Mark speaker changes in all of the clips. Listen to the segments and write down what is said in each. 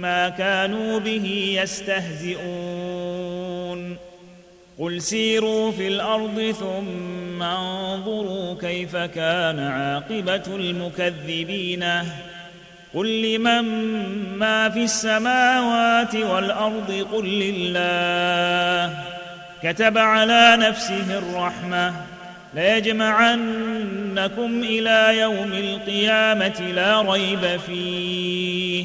Speaker 1: ما كانوا به يستهزئون قل سيروا في الارض ثم انظروا كيف كان عاقبه المكذبين قل لمن ما في السماوات والارض قل لله كتب على نفسه الرحمه ليجمعنكم الى يوم القيامه لا ريب فيه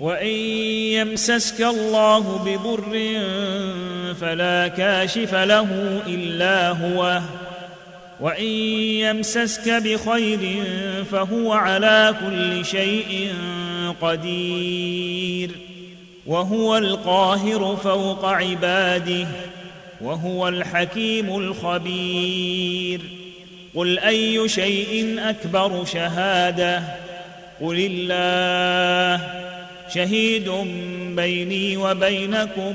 Speaker 1: وان يمسسك الله بضر فلا كاشف له الا هو وان يمسسك بخير فهو على كل شيء قدير وهو القاهر فوق عباده وهو الحكيم الخبير قل اي شيء اكبر شهاده قل الله شهيد بيني وبينكم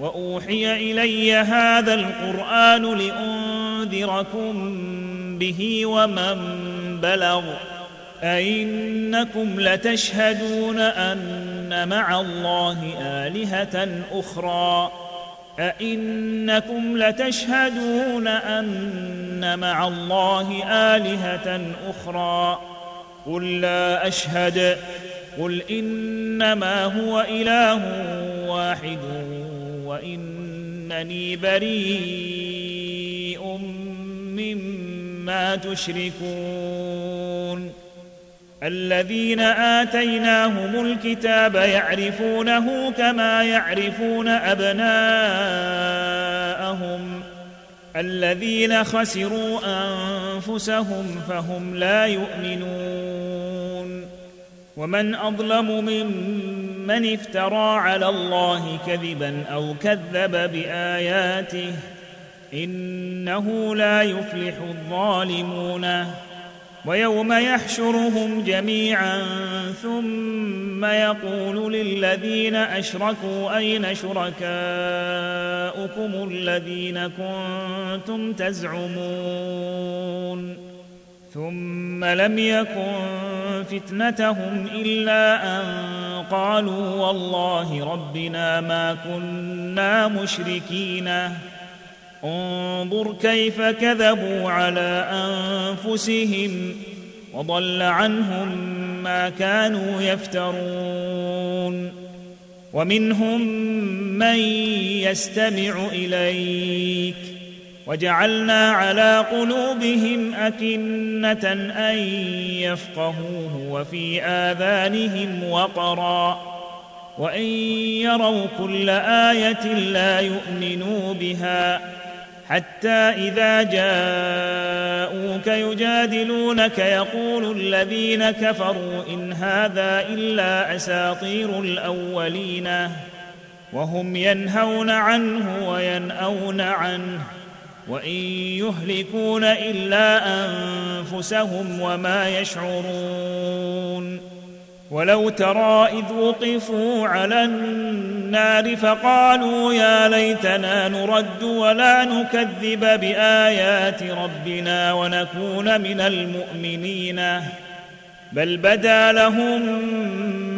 Speaker 1: واوحي الي هذا القران لانذركم به ومن بلغ أئنكم لتشهدون أن مع الله آلهة أخرى أئنكم لتشهدون أن مع الله آلهة أخرى قل لا أشهد قل انما هو اله واحد وانني بريء مما تشركون الذين اتيناهم الكتاب يعرفونه كما يعرفون ابناءهم الذين خسروا انفسهم فهم لا يؤمنون ومن اظلم ممن افترى على الله كذبا او كذب باياته انه لا يفلح الظالمون ويوم يحشرهم جميعا ثم يقول للذين اشركوا اين شركاؤكم الذين كنتم تزعمون ثم لم يكن فتنتهم الا ان قالوا والله ربنا ما كنا مشركين انظر كيف كذبوا على انفسهم وضل عنهم ما كانوا يفترون ومنهم من يستمع اليك وجعلنا على قلوبهم أكنة أن يفقهوه وفي آذانهم وقرا وإن يروا كل آية لا يؤمنوا بها حتى إذا جاءوك يجادلونك يقول الذين كفروا إن هذا إلا أساطير الأولين وهم ينهون عنه وينأون عنه وان يهلكون الا انفسهم وما يشعرون ولو ترى اذ وقفوا على النار فقالوا يا ليتنا نرد ولا نكذب بايات ربنا ونكون من المؤمنين بل بدا لهم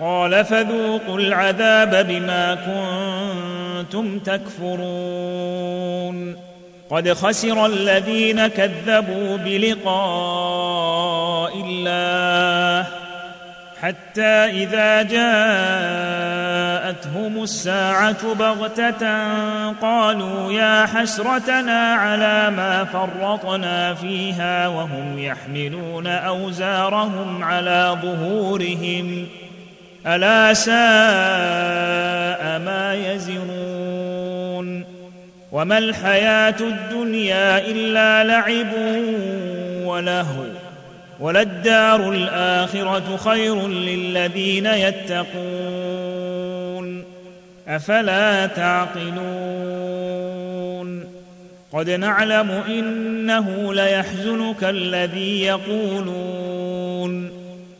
Speaker 1: قال فذوقوا العذاب بما كنتم تكفرون قد خسر الذين كذبوا بلقاء الله حتى اذا جاءتهم الساعه بغته قالوا يا حسرتنا على ما فرطنا فيها وهم يحملون اوزارهم على ظهورهم الا ساء ما يزرون وما الحياه الدنيا الا لعب ولهو وللدار الاخره خير للذين يتقون افلا تعقلون قد نعلم انه ليحزنك الذي يقولون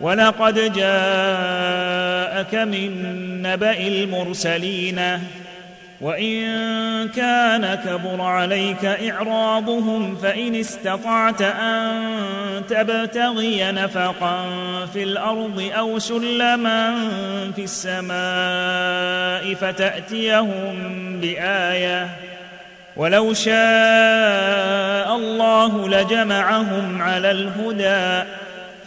Speaker 1: ولقد جاءك من نبا المرسلين وان كان كبر عليك اعراضهم فان استطعت ان تبتغي نفقا في الارض او سلما في السماء فتاتيهم بايه ولو شاء الله لجمعهم على الهدى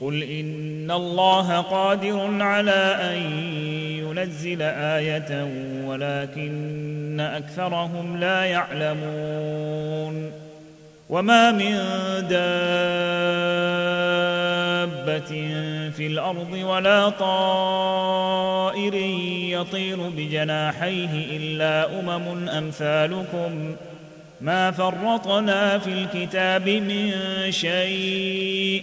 Speaker 1: قل ان الله قادر على ان ينزل ايه ولكن اكثرهم لا يعلمون وما من دابه في الارض ولا طائر يطير بجناحيه الا امم امثالكم ما فرطنا في الكتاب من شيء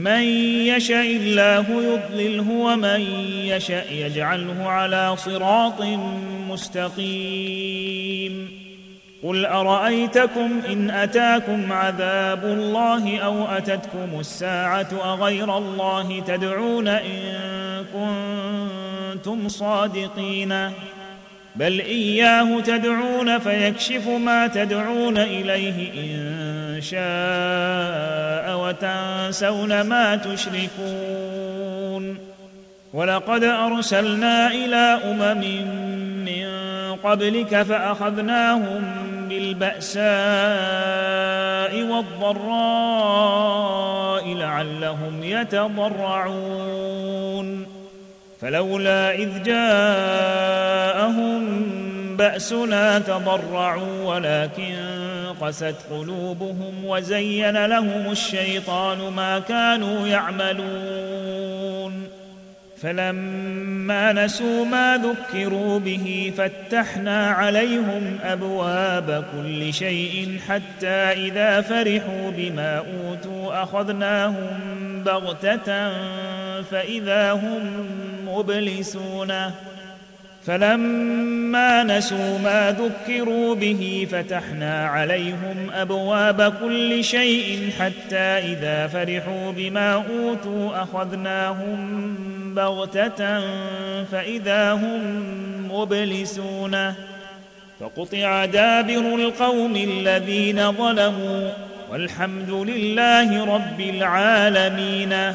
Speaker 1: من يشاء الله يضلله ومن يشاء يجعله على صراط مستقيم قل ارايتكم ان اتاكم عذاب الله او اتتكم الساعه اغير الله تدعون ان كنتم صادقين بل اياه تدعون فيكشف ما تدعون اليه ان شاء وتنسون ما تشركون ولقد ارسلنا الى امم من قبلك فاخذناهم بالباساء والضراء لعلهم يتضرعون فلولا اذ جاءهم بأسنا تضرعوا ولكن قست قلوبهم وزين لهم الشيطان ما كانوا يعملون فلما نسوا ما ذكروا به فتحنا عليهم أبواب كل شيء حتى إذا فرحوا بما أوتوا أخذناهم بغتة فإذا هم مبلسون فلما نسوا ما ذكروا به فتحنا عليهم ابواب كل شيء حتى اذا فرحوا بما اوتوا اخذناهم بغته فاذا هم مبلسون فقطع دابر القوم الذين ظلموا والحمد لله رب العالمين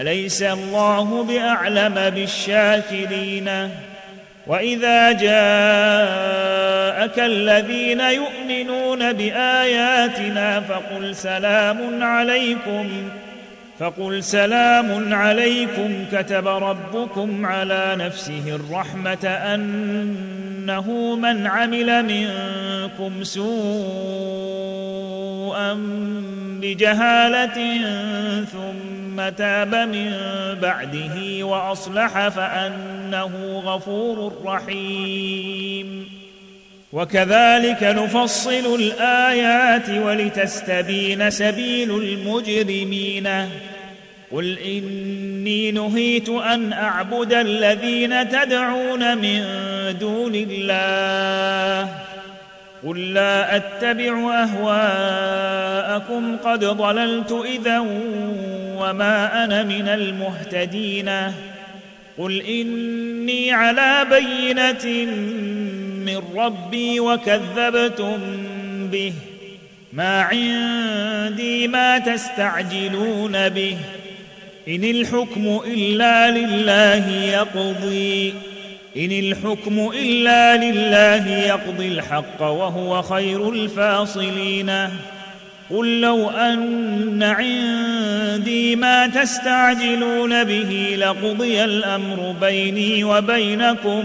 Speaker 1: اليس الله باعلم بالشاكرين واذا جاءك الذين يؤمنون باياتنا فقل سلام عليكم فقل سلام عليكم كتب ربكم على نفسه الرحمه انه من عمل منكم سوءا بجهاله ثم تاب من بعده واصلح فانه غفور رحيم وكذلك نفصل الايات ولتستبين سبيل المجرمين قل اني نهيت ان اعبد الذين تدعون من دون الله قل لا اتبع اهواءكم قد ضللت اذا وما انا من المهتدين قل اني على بينه من ربي وكذبتم به ما عندي ما تستعجلون به ان الحكم الا لله يقضي ان الحكم الا لله يقضي الحق وهو خير الفاصلين قل لو ان عندي ما تستعجلون به لقضي الامر بيني وبينكم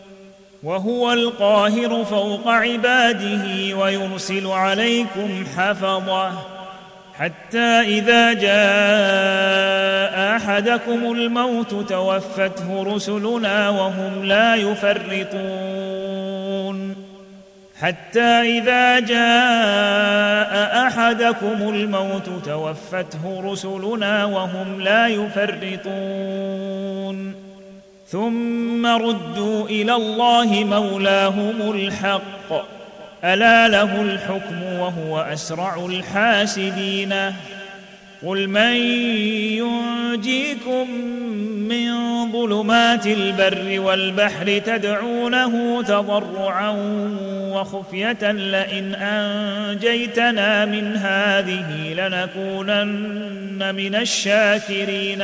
Speaker 1: وهو القاهر فوق عباده ويرسل عليكم حفظه حتى اذا جاء احدكم الموت توفته رسلنا وهم لا يفرطون حتى اذا جاء احدكم الموت توفته رسلنا وهم لا يفرطون ثم ردوا الى الله مولاهم الحق الا له الحكم وهو اسرع الحاسبين قل من ينجيكم من ظلمات البر والبحر تدعونه تضرعا وخفيه لئن انجيتنا من هذه لنكونن من الشاكرين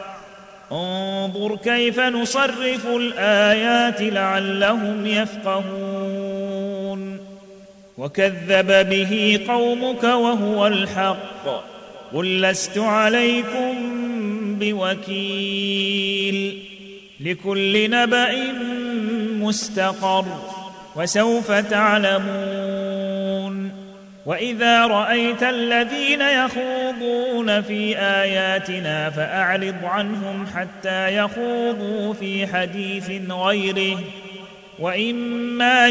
Speaker 1: انظر كيف نصرف الايات لعلهم يفقهون وكذب به قومك وهو الحق قل لست عليكم بوكيل لكل نبا مستقر وسوف تعلمون واذا رايت الذين يخون يخوضون في اياتنا فاعرض عنهم حتى يخوضوا في حديث غيره واما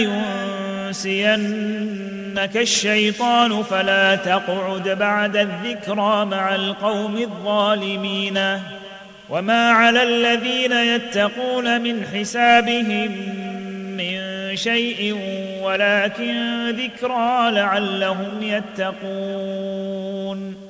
Speaker 1: ينسينك الشيطان فلا تقعد بعد الذكرى مع القوم الظالمين وما على الذين يتقون من حسابهم من شيء ولكن ذكرى لعلهم يتقون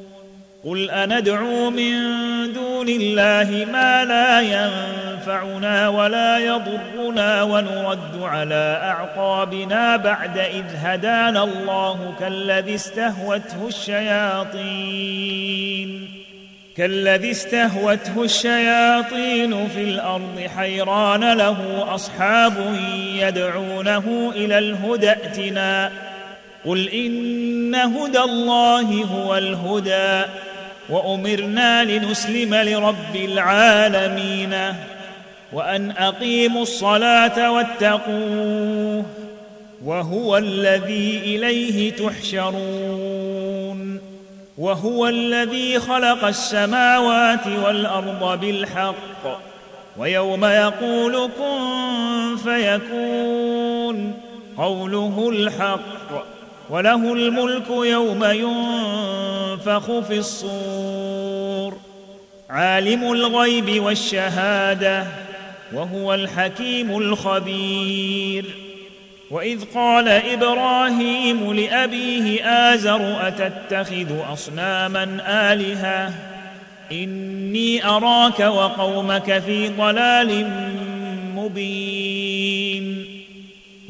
Speaker 1: قل أندعو من دون الله ما لا ينفعنا ولا يضرنا ونرد على أعقابنا بعد إذ هدانا الله كالذي استهوته الشياطين كالذي استهوته الشياطين في الأرض حيران له أصحاب يدعونه إلى الهدى ائتنا قل إن هدى الله هو الهدى وامرنا لنسلم لرب العالمين وان اقيموا الصلاه واتقوه وهو الذي اليه تحشرون وهو الذي خلق السماوات والارض بالحق ويوم يقول كن فيكون قوله الحق وله الملك يوم ينفخ في الصور عالم الغيب والشهاده وهو الحكيم الخبير واذ قال ابراهيم لابيه ازر اتتخذ اصناما الهه اني اراك وقومك في ضلال مبين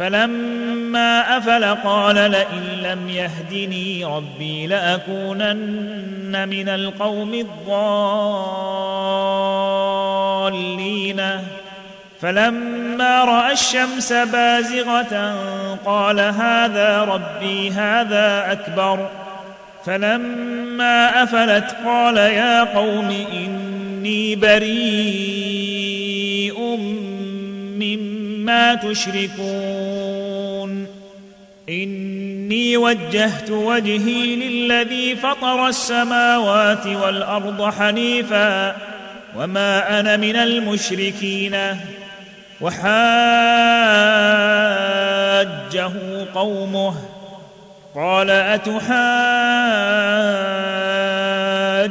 Speaker 1: فلما افل قال لئن لم يهدني ربي لاكونن من القوم الضالين فلما راى الشمس بازغه قال هذا ربي هذا اكبر فلما افلت قال يا قوم اني بريء مما ما تشركون اني وجهت وجهي للذي فطر السماوات والارض حنيفا وما انا من المشركين وحاجه قومه قال اتحاج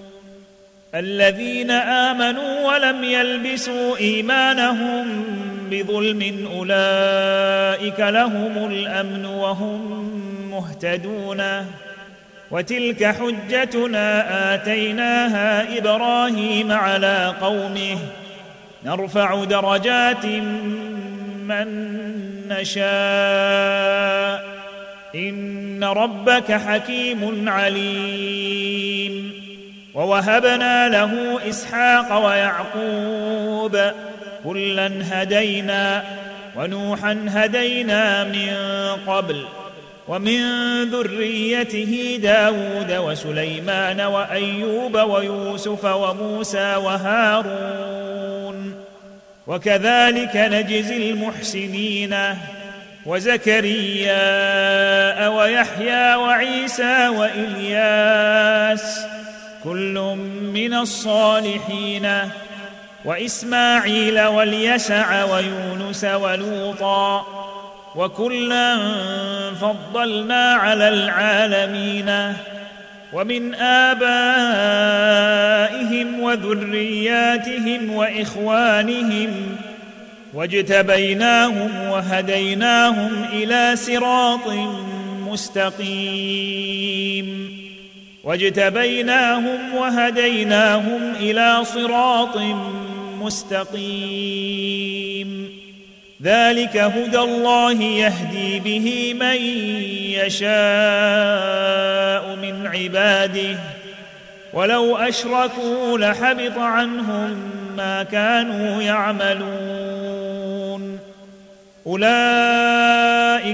Speaker 1: الذين امنوا ولم يلبسوا ايمانهم بظلم اولئك لهم الامن وهم مهتدون وتلك حجتنا اتيناها ابراهيم على قومه نرفع درجات من نشاء ان ربك حكيم عليم ووهبنا له اسحاق ويعقوب كلا هدينا ونوحا هدينا من قبل ومن ذريته داود وسليمان وايوب ويوسف وموسى وهارون وكذلك نجزي المحسنين وزكريا ويحيى وعيسى والياس كل من الصالحين واسماعيل واليسع ويونس ولوطا وكلا فضلنا على العالمين ومن ابائهم وذرياتهم واخوانهم واجتبيناهم وهديناهم الى صراط مستقيم واجتبيناهم وهديناهم الى صراط مستقيم ذلك هدى الله يهدي به من يشاء من عباده ولو اشركوا لحبط عنهم ما كانوا يعملون اولئك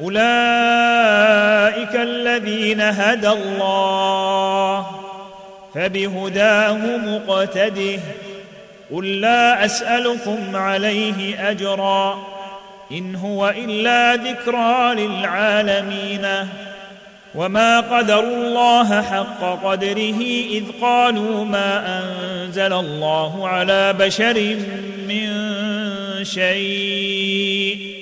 Speaker 1: أولئك الذين هدى الله فبهداه مقتده قل لا أسألكم عليه أجرا إن هو إلا ذكرى للعالمين وما قدروا الله حق قدره إذ قالوا ما أنزل الله على بشر من شيء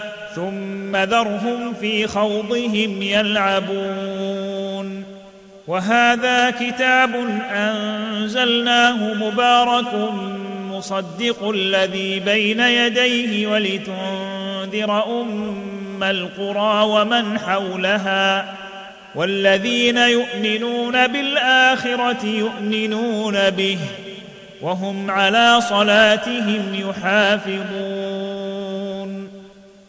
Speaker 1: ثم ذرهم في خوضهم يلعبون وهذا كتاب انزلناه مبارك مصدق الذي بين يديه ولتنذر ام القرى ومن حولها والذين يؤمنون بالاخره يؤمنون به وهم على صلاتهم يحافظون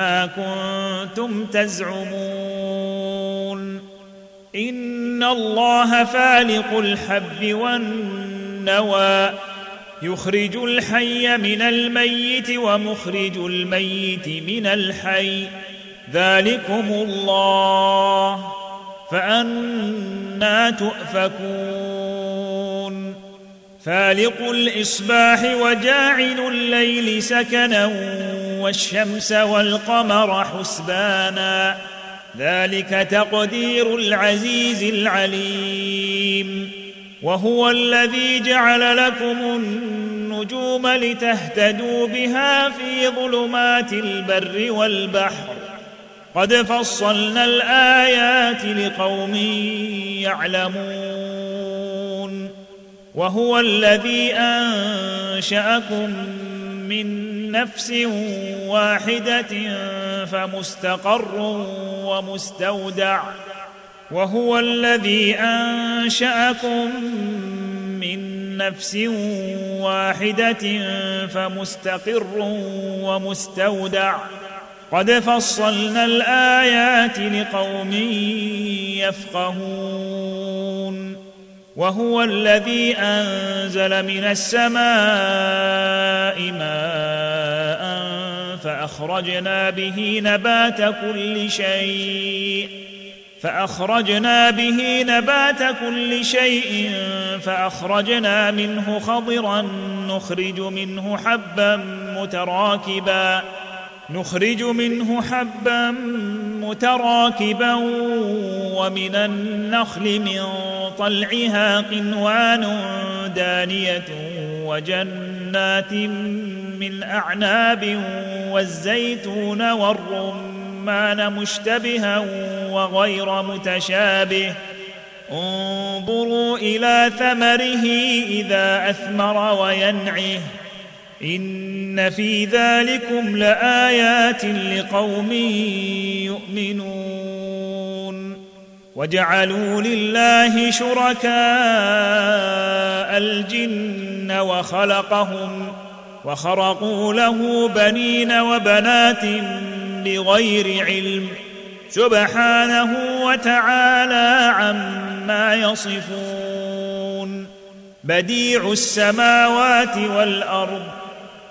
Speaker 1: ما كنتم تزعمون ان الله فالق الحب والنوى يخرج الحي من الميت ومخرج الميت من الحي ذلكم الله فأنا تؤفكون فالق الإصباح وجاعل الليل سكنا والشمس والقمر حسبانا ذلك تقدير العزيز العليم وهو الذي جعل لكم النجوم لتهتدوا بها في ظلمات البر والبحر قد فصلنا الايات لقوم يعلمون وهو الذي انشاكم من نفس واحدة فمستقر ومستودع وهو الذي أنشأكم من نفس واحدة فمستقر ومستودع قد فصلنا الآيات لقوم يفقهون وهو الذي انزل من السماء ماء فاخرجنا به نبات كل شيء فأخرجنا به نبات كل شيء فأخرجنا منه خضرا نخرج منه حبا متراكبا نخرج منه حبا متراكبا ومن النخل من طلعها قنوان دانيه وجنات من اعناب والزيتون والرمان مشتبها وغير متشابه انظروا الى ثمره اذا اثمر وينعه ان في ذلكم لايات لقوم يؤمنون وجعلوا لله شركاء الجن وخلقهم وخرقوا له بنين وبنات بغير علم سبحانه وتعالى عما يصفون بديع السماوات والارض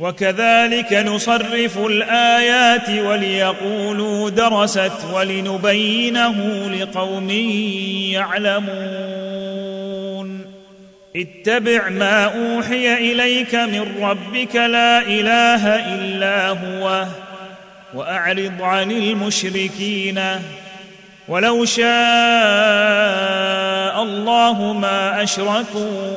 Speaker 1: وكذلك نصرف الايات وليقولوا درست ولنبينه لقوم يعلمون اتبع ما اوحي اليك من ربك لا اله الا هو واعرض عن المشركين ولو شاء الله ما اشركوا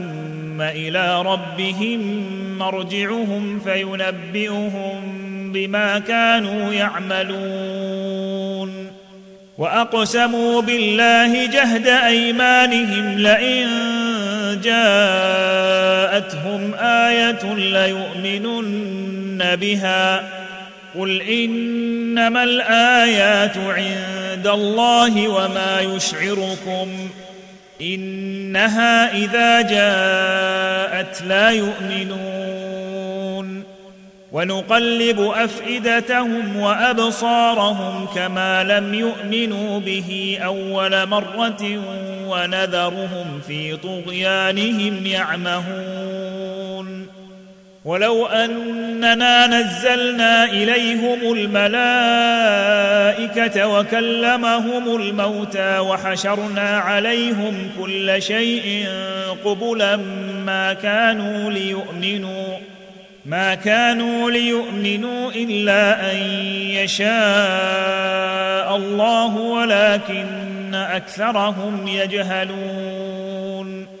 Speaker 1: الى ربهم مرجعهم فينبئهم بما كانوا يعملون واقسموا بالله جهد ايمانهم لئن جاءتهم ايه ليؤمنن بها قل انما الايات عند الله وما يشعركم انها اذا جاءت لا يؤمنون ونقلب افئدتهم وابصارهم كما لم يؤمنوا به اول مره ونذرهم في طغيانهم يعمهون ولو اننا نزلنا اليهم الملائكه وكلمهم الموتى وحشرنا عليهم كل شيء قبلا ما كانوا ليؤمنوا ما كانوا ليؤمنوا الا ان يشاء الله ولكن اكثرهم يجهلون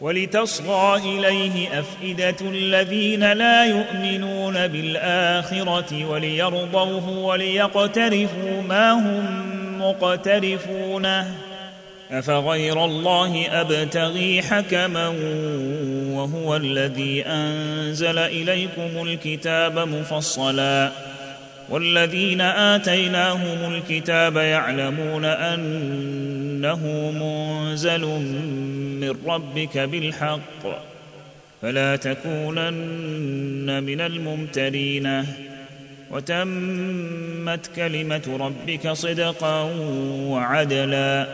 Speaker 1: ولتصغى اليه افئده الذين لا يؤمنون بالاخره وليرضوه وليقترفوا ما هم مقترفونه افغير الله ابتغي حكما وهو الذي انزل اليكم الكتاب مفصلا والذين اتيناهم الكتاب يعلمون انه منزل من ربك بالحق فلا تكونن من الممترين وتمت كلمه ربك صدقا وعدلا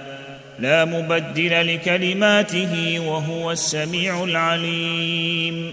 Speaker 1: لا مبدل لكلماته وهو السميع العليم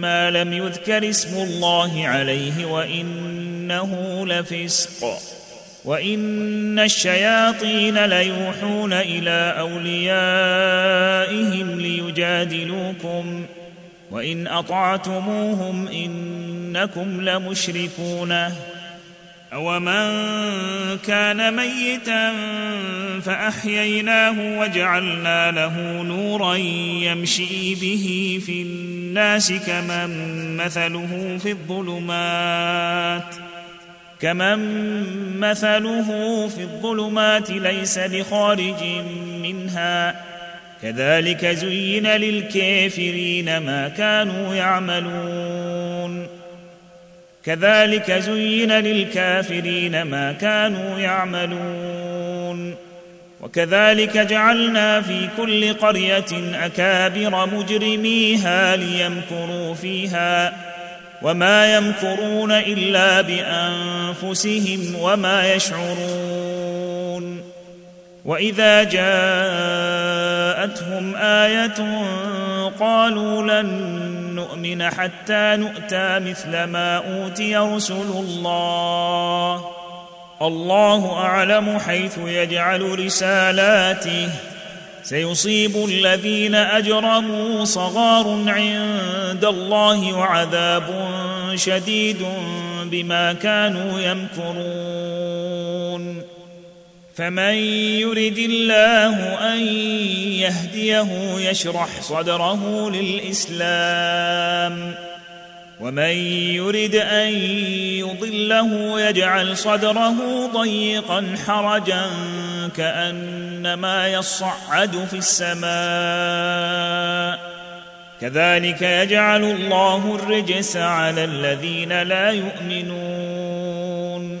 Speaker 1: ما لم يذكر اسم الله عليه وانه لفسق وان الشياطين ليوحون الى اوليائهم ليجادلوكم وان اطعتموهم انكم لمشركون ومن كان ميتا فاحييناه وجعلنا له نورا يمشي به في الناس كمن مثله في الظلمات كمن مثله في الظلمات ليس بخارج منها كذلك زين للكافرين ما كانوا يعملون كذلك زين للكافرين ما كانوا يعملون وكذلك جعلنا في كل قريه اكابر مجرميها ليمكروا فيها وما يمكرون الا بانفسهم وما يشعرون واذا جاءتهم ايه قالوا لن نؤمن حتى نؤتى مثل ما اوتي رسل الله الله اعلم حيث يجعل رسالاته سيصيب الذين اجرموا صغار عند الله وعذاب شديد بما كانوا يمكرون فمن يرد الله ان يهديه يشرح صدره للاسلام ومن يرد ان يضله يجعل صدره ضيقا حرجا كانما يصعد في السماء كذلك يجعل الله الرجس على الذين لا يؤمنون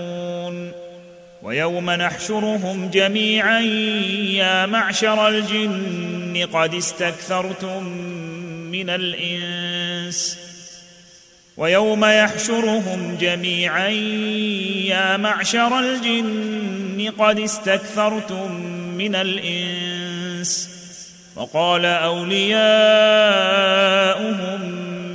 Speaker 1: ويوم نحشرهم جميعا يا معشر الجن قد استكثرتم من الانس ويوم يحشرهم جميعا يا معشر الجن قد استكثرتم من الانس وقال اولياؤهم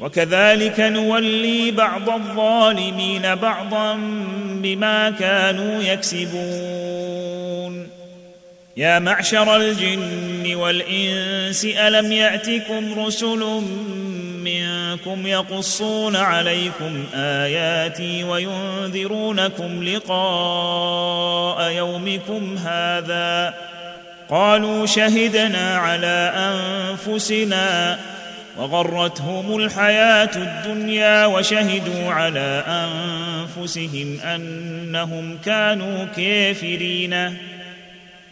Speaker 1: وكذلك نولي بعض الظالمين بعضا بما كانوا يكسبون يا معشر الجن والانس الم ياتكم رسل منكم يقصون عليكم اياتي وينذرونكم لقاء يومكم هذا قالوا شهدنا على انفسنا وغرتهم الحياه الدنيا وشهدوا على انفسهم انهم كانوا كافرين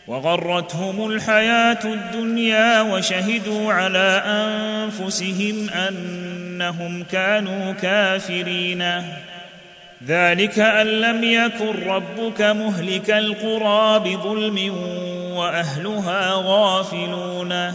Speaker 1: وغرتهم الحياه الدنيا وشهدوا على انفسهم انهم كانوا كافرين ذلك ان لم يكن ربك مهلك القرى بظلم واهلها غافلون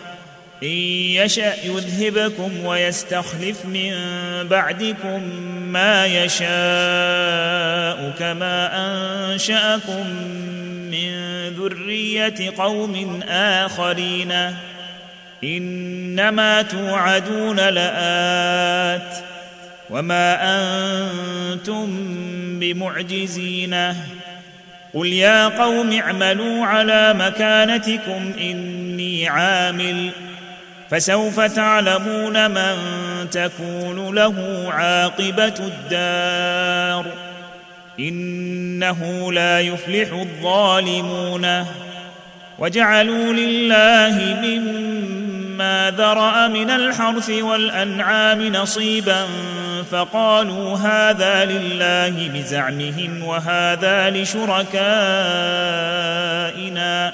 Speaker 1: إن يشأ يذهبكم ويستخلف من بعدكم ما يشاء كما أنشأكم من ذرية قوم آخرين إنما توعدون لآت وما أنتم بمعجزين قل يا قوم اعملوا على مكانتكم إني عامل ۖ فسوف تعلمون من تكون له عاقبه الدار انه لا يفلح الظالمون وجعلوا لله مما ذرا من الحرث والانعام نصيبا فقالوا هذا لله بزعمهم وهذا لشركائنا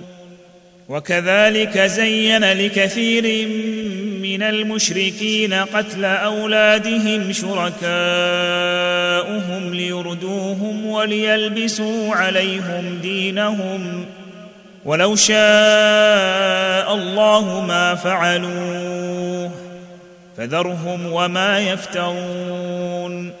Speaker 1: وكذلك زين لكثير من المشركين قتل اولادهم شركاؤهم ليردوهم وليلبسوا عليهم دينهم ولو شاء الله ما فعلوه فذرهم وما يفترون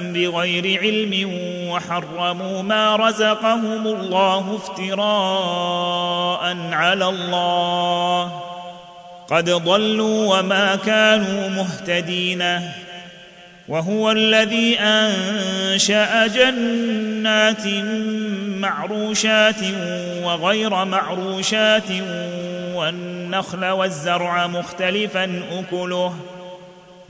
Speaker 1: بغير علم وحرموا ما رزقهم الله افتراء على الله قد ضلوا وما كانوا مهتدين وهو الذي انشا جنات معروشات وغير معروشات والنخل والزرع مختلفا اكله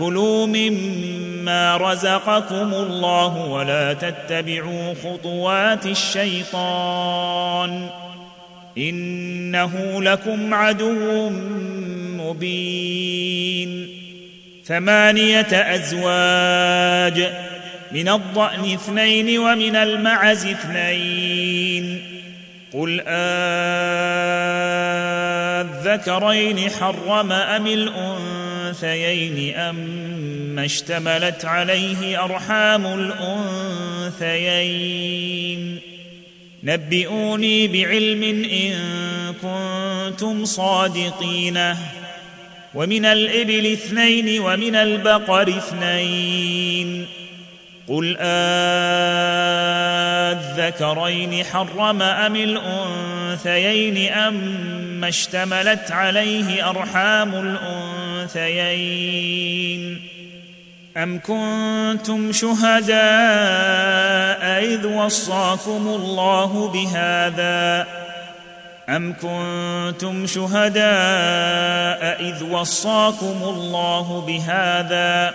Speaker 1: كلوا مما رزقكم الله ولا تتبعوا خطوات الشيطان انه لكم عدو مبين ثمانيه ازواج من الضان اثنين ومن المعز اثنين قل اذكرين حرم ام الانثى الأنثيين أما اشتملت عليه أرحام الأنثيين نبئوني بعلم إن كنتم صادقين ومن الإبل اثنين ومن البقر اثنين قل اذكرين حرم ام الانثيين اما اشتملت عليه ارحام الانثيين ام كنتم شهداء اذ وصاكم الله بهذا أم كنتم شهداء إذ وصاكم الله بهذا ؟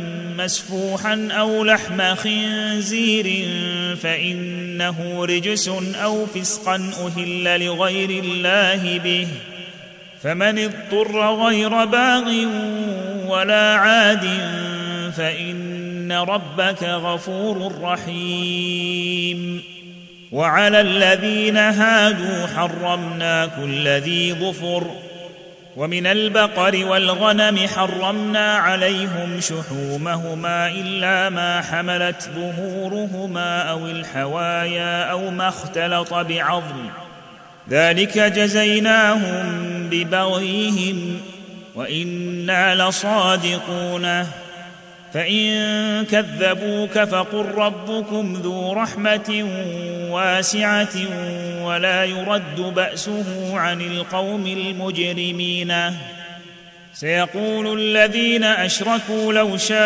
Speaker 1: مسفوحا او لحم خنزير فانه رجس او فسقا اهل لغير الله به فمن اضطر غير باغ ولا عاد فان ربك غفور رحيم وعلى الذين هادوا حرمنا كل ذي ظفر ومن البقر والغنم حرمنا عليهم شحومهما الا ما حملت ظهورهما او الحوايا او ما اختلط بعظم ذلك جزيناهم ببغيهم وانا لصادقونه فان كذبوك فقل ربكم ذو رحمه واسعه ولا يرد باسه عن القوم المجرمين سيقول الذين اشركوا لو شاء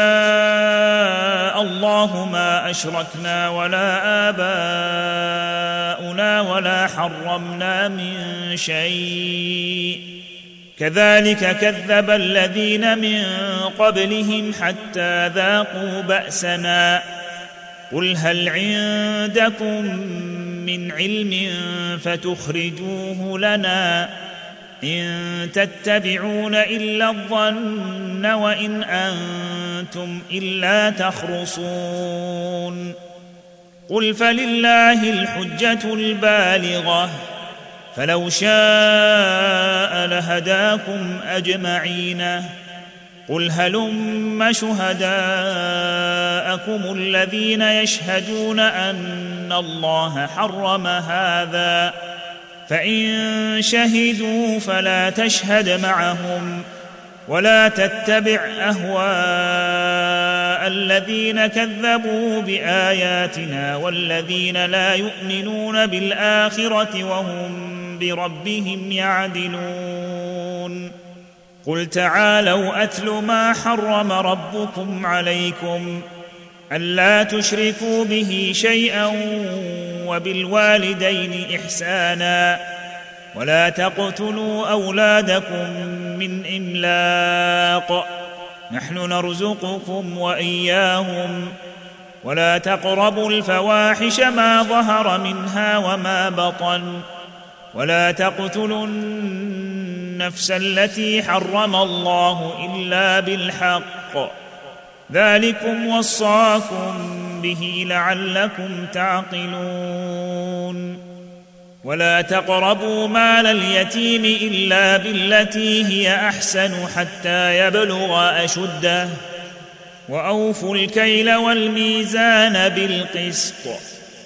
Speaker 1: الله ما اشركنا ولا اباؤنا ولا حرمنا من شيء كذلك كذب الذين من قبلهم حتى ذاقوا باسنا قل هل عندكم من علم فتخرجوه لنا ان تتبعون الا الظن وان انتم الا تخرصون قل فلله الحجه البالغه فلو شاء لهداكم اجمعين قل هلم شهداءكم الذين يشهدون ان الله حرم هذا فان شهدوا فلا تشهد معهم ولا تتبع اهواء الذين كذبوا باياتنا والذين لا يؤمنون بالاخره وهم بربهم يعدلون قل تعالوا اتل ما حرم ربكم عليكم الا تشركوا به شيئا وبالوالدين احسانا ولا تقتلوا اولادكم من املاق نحن نرزقكم واياهم ولا تقربوا الفواحش ما ظهر منها وما بطن ولا تقتلوا النفس التي حرم الله الا بالحق ذلكم وصاكم به لعلكم تعقلون ولا تقربوا مال اليتيم الا بالتي هي احسن حتى يبلغ اشده واوفوا الكيل والميزان بالقسط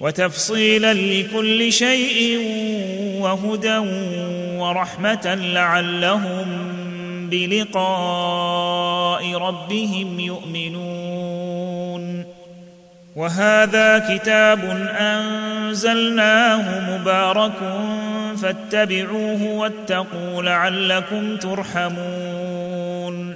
Speaker 1: وتفصيلا لكل شيء وهدى ورحمه لعلهم بلقاء ربهم يؤمنون وهذا كتاب انزلناه مبارك فاتبعوه واتقوا لعلكم ترحمون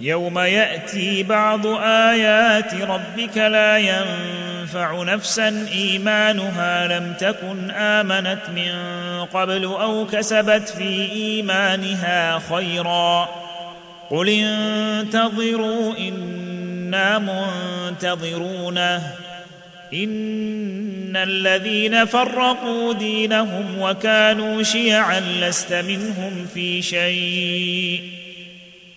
Speaker 1: يوم ياتي بعض ايات ربك لا ينفع نفسا ايمانها لم تكن امنت من قبل او كسبت في ايمانها خيرا قل انتظروا انا منتظرون ان الذين فرقوا دينهم وكانوا شيعا لست منهم في شيء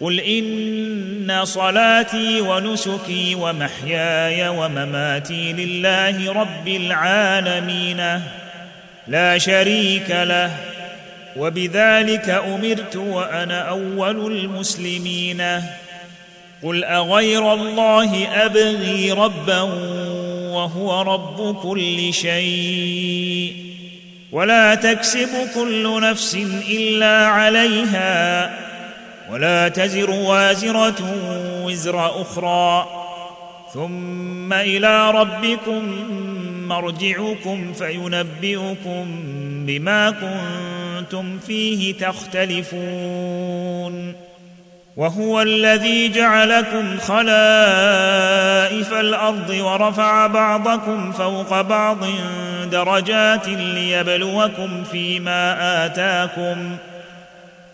Speaker 1: قل ان صلاتي ونسكي ومحياي ومماتي لله رب العالمين لا شريك له وبذلك امرت وانا اول المسلمين قل اغير الله ابغي ربا وهو رب كل شيء ولا تكسب كل نفس الا عليها ولا تزر وازرة وزر أخرى ثم إلى ربكم مرجعكم فينبئكم بما كنتم فيه تختلفون وهو الذي جعلكم خلائف الأرض ورفع بعضكم فوق بعض درجات ليبلوكم فيما آتاكم ۖ